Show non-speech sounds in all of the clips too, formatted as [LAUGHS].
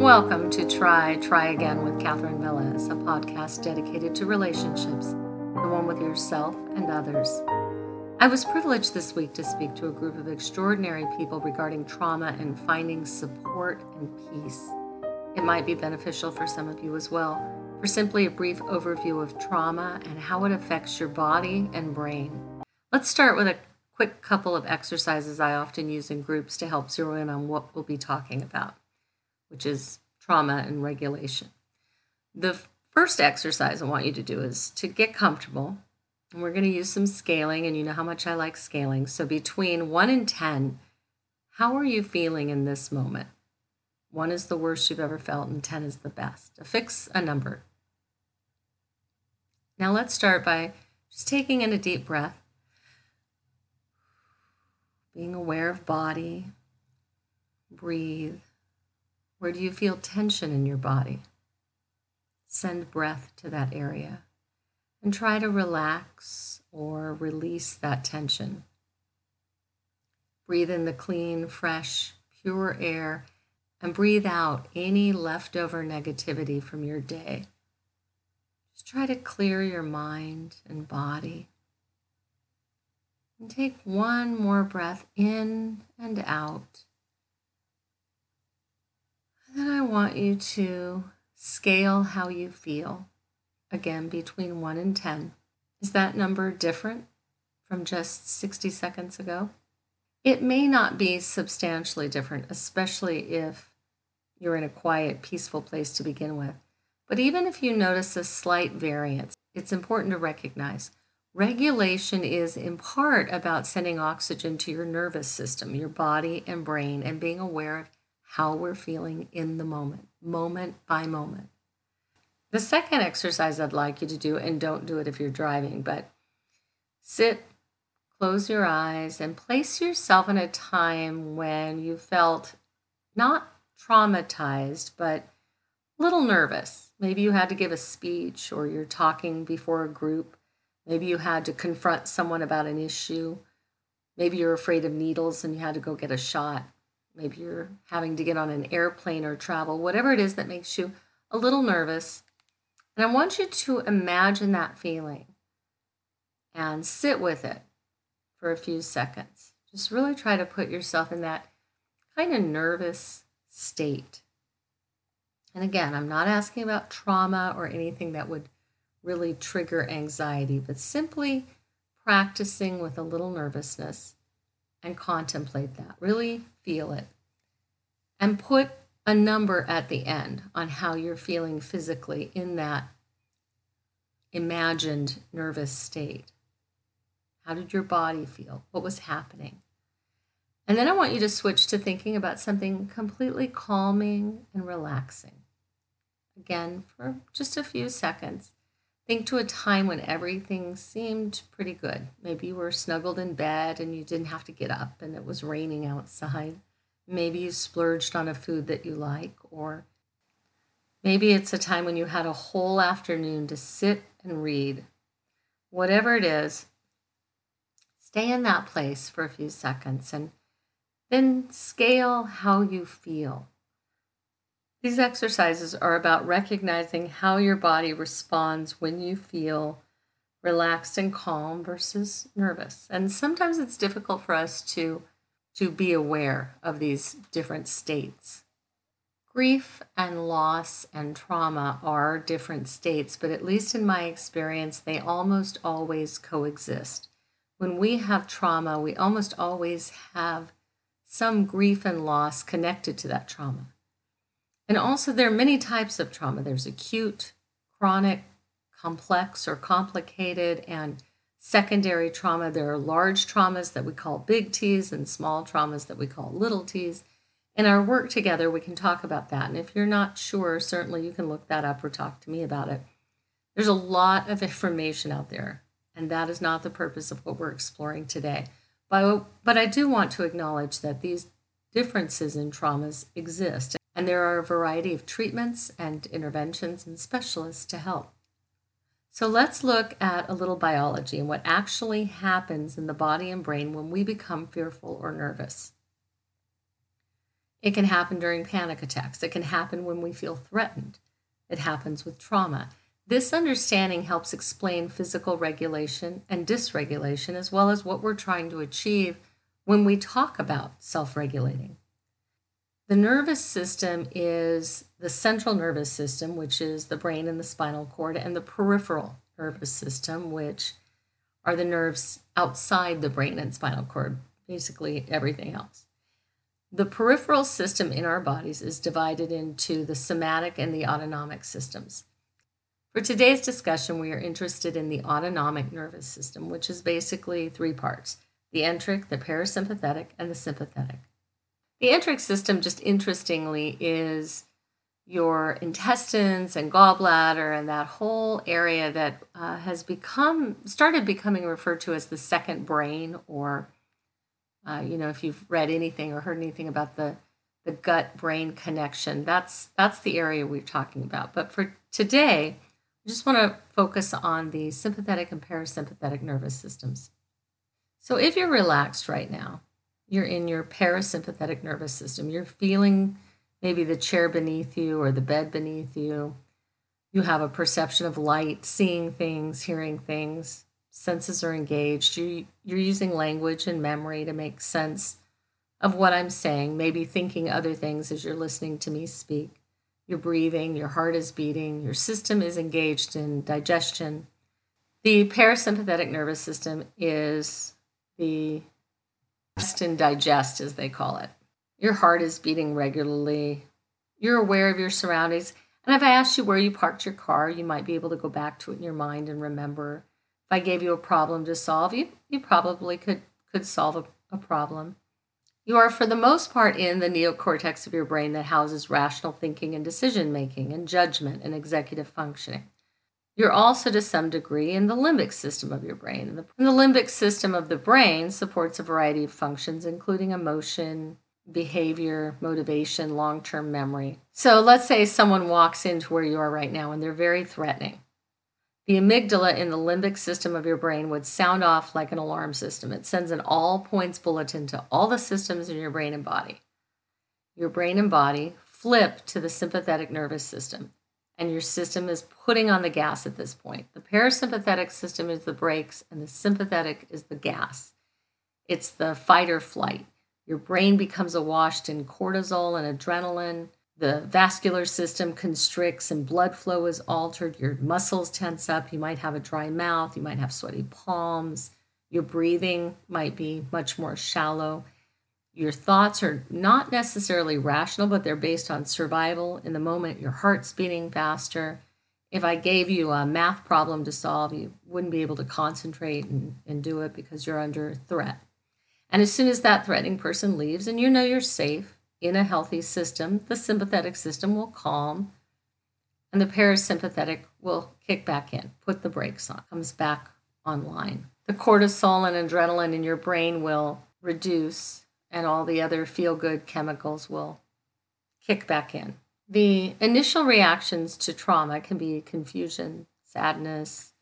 Welcome to Try, Try Again with Catherine Velez, a podcast dedicated to relationships, the one with yourself and others. I was privileged this week to speak to a group of extraordinary people regarding trauma and finding support and peace. It might be beneficial for some of you as well, for simply a brief overview of trauma and how it affects your body and brain. Let's start with a quick couple of exercises I often use in groups to help zero in on what we'll be talking about which is trauma and regulation. The first exercise I want you to do is to get comfortable. And we're going to use some scaling, and you know how much I like scaling. So, between 1 and 10, how are you feeling in this moment? 1 is the worst you've ever felt, and 10 is the best. Affix a number. Now, let's start by just taking in a deep breath, being aware of body, breathe. Where do you feel tension in your body? Send breath to that area and try to relax or release that tension. Breathe in the clean, fresh, pure air and breathe out any leftover negativity from your day. Just try to clear your mind and body. And take one more breath in and out. Then I want you to scale how you feel, again, between 1 and 10. Is that number different from just 60 seconds ago? It may not be substantially different, especially if you're in a quiet, peaceful place to begin with. But even if you notice a slight variance, it's important to recognize regulation is in part about sending oxygen to your nervous system, your body and brain, and being aware of how we're feeling in the moment, moment by moment. The second exercise I'd like you to do, and don't do it if you're driving, but sit, close your eyes, and place yourself in a time when you felt not traumatized, but a little nervous. Maybe you had to give a speech or you're talking before a group. Maybe you had to confront someone about an issue. Maybe you're afraid of needles and you had to go get a shot. Maybe you're having to get on an airplane or travel, whatever it is that makes you a little nervous. And I want you to imagine that feeling and sit with it for a few seconds. Just really try to put yourself in that kind of nervous state. And again, I'm not asking about trauma or anything that would really trigger anxiety, but simply practicing with a little nervousness and contemplate that. Really feel it. And put a number at the end on how you're feeling physically in that imagined nervous state. How did your body feel? What was happening? And then I want you to switch to thinking about something completely calming and relaxing. Again, for just a few seconds. Think to a time when everything seemed pretty good. Maybe you were snuggled in bed and you didn't have to get up and it was raining outside. Maybe you splurged on a food that you like, or maybe it's a time when you had a whole afternoon to sit and read. Whatever it is, stay in that place for a few seconds and then scale how you feel. These exercises are about recognizing how your body responds when you feel relaxed and calm versus nervous. And sometimes it's difficult for us to, to be aware of these different states. Grief and loss and trauma are different states, but at least in my experience, they almost always coexist. When we have trauma, we almost always have some grief and loss connected to that trauma. And also, there are many types of trauma there's acute, chronic, complex, or complicated, and secondary trauma. There are large traumas that we call big T's and small traumas that we call little t's. In our work together, we can talk about that. And if you're not sure, certainly you can look that up or talk to me about it. There's a lot of [LAUGHS] information out there, and that is not the purpose of what we're exploring today. But, but I do want to acknowledge that these differences in traumas exist and there are a variety of treatments and interventions and specialists to help. So let's look at a little biology and what actually happens in the body and brain when we become fearful or nervous. It can happen during panic attacks. It can happen when we feel threatened. It happens with trauma. This understanding helps explain physical regulation and dysregulation, as well as what we're trying to achieve when we talk about self regulating. The nervous system is the central nervous system, which is the brain and the spinal cord, and the peripheral nervous system, which are the nerves outside the brain and spinal cord, basically everything else. The peripheral system in our bodies is divided into the somatic and the autonomic systems. For today's discussion, we are interested in the autonomic nervous system, which is basically three parts the enteric, the parasympathetic, and the sympathetic. The enteric system, just interestingly, is your intestines and gallbladder and that whole area that uh, has become started becoming referred to as the second brain or uh, you know if you've read anything or heard anything about the the gut brain connection that's that's the area we're talking about. But for today i just want to focus on the sympathetic and parasympathetic nervous systems. So if you're relaxed right now you're in your parasympathetic nervous system you're feeling maybe the chair beneath you or the bed beneath you. You have a perception of light, seeing things, hearing things. Senses are engaged. You, you're using language and memory to make sense of what I'm saying, maybe thinking other things as you're listening to me speak. You're breathing, your heart is beating, your system is engaged in digestion. The parasympathetic nervous system is the rest and digest, as they call it. Your heart is beating regularly. You're aware of your surroundings. And if I asked you where you parked your car, you might be able to go back to it in your mind and remember. If I gave you a problem to solve, you, you probably could, could solve a, a problem. You are, for the most part, in the neocortex of your brain that houses rational thinking and decision making and judgment and executive functioning. You're also, to some degree, in the limbic system of your brain. The, the limbic system of the brain supports a variety of functions, including emotion, behavior, motivation, long term memory. So let's say someone walks into where you are right now and they're very threatening. The amygdala in the limbic system of your brain would sound off like an alarm system. It sends an all points bulletin to all the systems in your brain and body. Your brain and body flip to the sympathetic nervous system, and your system is putting on the gas at this point. The parasympathetic system is the brakes, and the sympathetic is the gas. It's the fight or flight. Your brain becomes awash in cortisol and adrenaline. The vascular system constricts and blood flow is altered. Your muscles tense up. You might have a dry mouth. You might have sweaty palms. Your breathing might be much more shallow. Your thoughts are not necessarily rational, but they're based on survival. In the moment, your heart's beating faster. If I gave you a math problem to solve, you wouldn't be able to concentrate and, and do it because you're under threat. And as soon as that threatening person leaves and you know you're safe in a healthy system, the sympathetic system will calm and the parasympathetic will kick back in, put the brakes on, comes back online. The cortisol and adrenaline in your brain will reduce and all the other feel good chemicals will kick back in. The initial reactions to trauma can be confusion, sadness,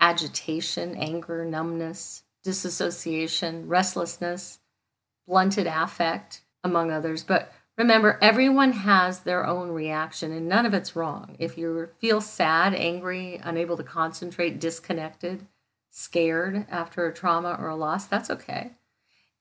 agitation, anger, numbness, disassociation, restlessness, blunted affect, among others. But remember, everyone has their own reaction and none of it's wrong. If you feel sad, angry, unable to concentrate, disconnected, scared after a trauma or a loss, that's okay.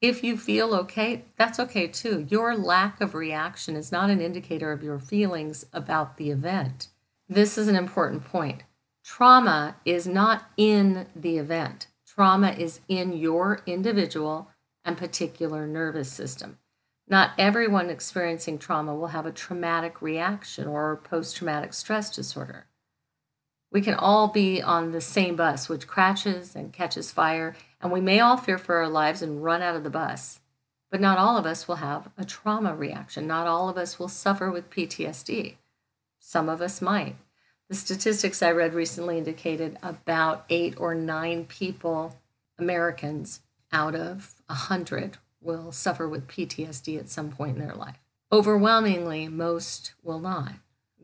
If you feel okay, that's okay too. Your lack of reaction is not an indicator of your feelings about the event. This is an important point. Trauma is not in the event. Trauma is in your individual and particular nervous system. Not everyone experiencing trauma will have a traumatic reaction or post traumatic stress disorder. We can all be on the same bus, which crashes and catches fire, and we may all fear for our lives and run out of the bus. But not all of us will have a trauma reaction. Not all of us will suffer with PTSD. Some of us might. The statistics I read recently indicated about eight or nine people, Americans, out of a 100 will suffer with PTSD at some point in their life. Overwhelmingly, most will not.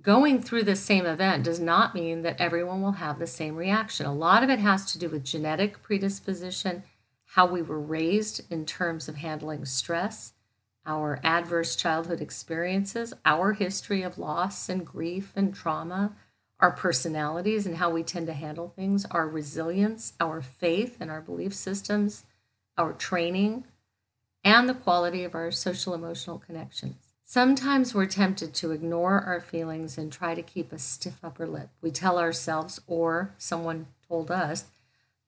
Going through the same event does not mean that everyone will have the same reaction. A lot of it has to do with genetic predisposition, how we were raised in terms of handling stress, our adverse childhood experiences, our history of loss and grief and trauma, our personalities and how we tend to handle things, our resilience, our faith and our belief systems, our training, and the quality of our social emotional connections. Sometimes we're tempted to ignore our feelings and try to keep a stiff upper lip. We tell ourselves, or someone told us,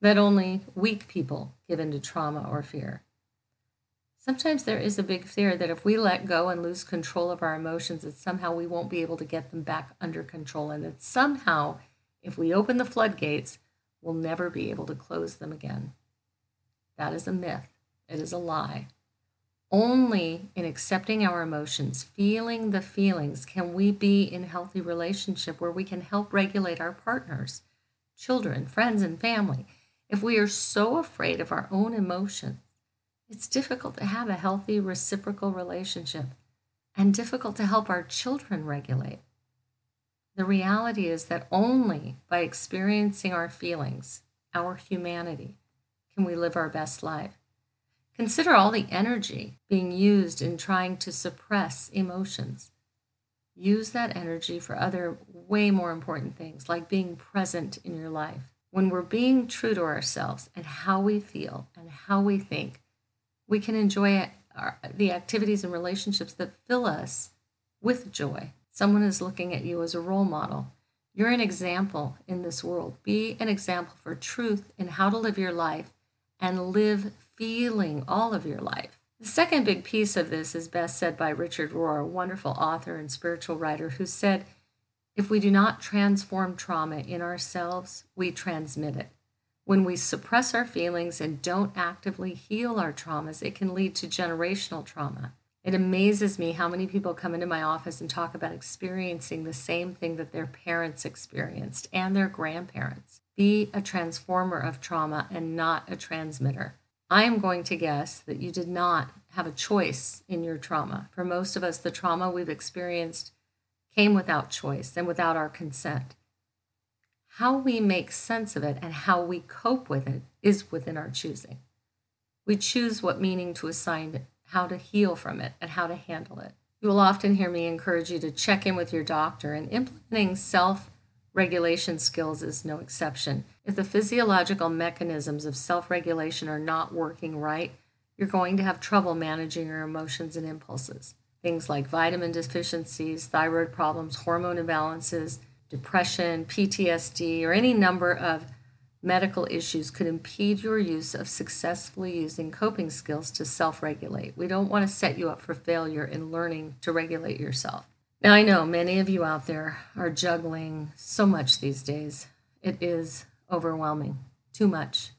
that only weak people give in to trauma or fear. Sometimes there is a big fear that if we let go and lose control of our emotions, that somehow we won't be able to get them back under control, and that somehow, if we open the floodgates, we'll never be able to close them again. That is a myth, it is a lie. Only in accepting our emotions, feeling the feelings, can we be in healthy relationship where we can help regulate our partners, children, friends, and family. If we are so afraid of our own emotions, it's difficult to have a healthy reciprocal relationship and difficult to help our children regulate. The reality is that only by experiencing our feelings, our humanity, can we live our best life. Consider all the energy being used in trying to suppress emotions. Use that energy for other way more important things, like being present in your life. When we're being true to ourselves and how we feel and how we think, we can enjoy our, the activities and relationships that fill us with joy. Someone is looking at you as a role model. You're an example in this world. Be an example for truth in how to live your life and live feeling all of your life. The second big piece of this is best said by Richard Rohr, a wonderful author and spiritual writer, who said, If we do not transform trauma in ourselves, we transmit it. When we suppress our feelings and don't actively heal our traumas, it can lead to generational trauma. It amazes me how many people come into my office and talk about experiencing the same thing that their parents experienced and their grandparents. Be a transformer of trauma and not a transmitter. I am going to guess that you did not have a choice in your trauma. For most of us, the trauma we've experienced came without choice and without our consent. How we make sense of it and how we cope with it is within our choosing. We choose what meaning to assign it, how to heal from it, and how to handle it. You will often hear me encourage you to check in with your doctor, and implementing self regulation skills is no exception. If the physiological mechanisms of self regulation are not working right, you're going to have trouble managing your emotions and impulses. Things like vitamin deficiencies, thyroid problems, hormone imbalances, depression, PTSD, or any number of medical issues could impede your use of successfully using coping skills to self regulate. We don't want to set you up for failure in learning to regulate yourself. Now, I know many of you out there are juggling so much these days. It is overwhelming, too much.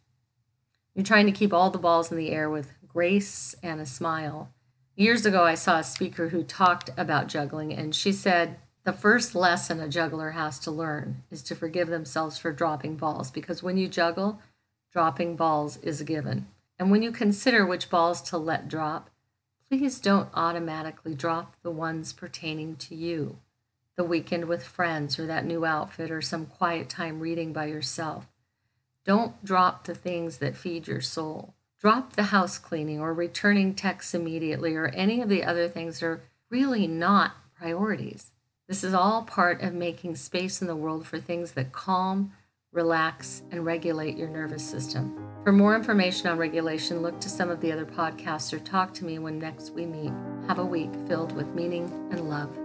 You're trying to keep all the balls in the air with grace and a smile. Years ago, I saw a speaker who talked about juggling, and she said the first lesson a juggler has to learn is to forgive themselves for dropping balls because when you juggle, dropping balls is a given. And when you consider which balls to let drop, please don't automatically drop the ones pertaining to you the weekend with friends, or that new outfit, or some quiet time reading by yourself. Don't drop the things that feed your soul. Drop the house cleaning or returning texts immediately, or any of the other things that are really not priorities. This is all part of making space in the world for things that calm, relax, and regulate your nervous system. For more information on regulation, look to some of the other podcasts or talk to me when next we meet. Have a week filled with meaning and love.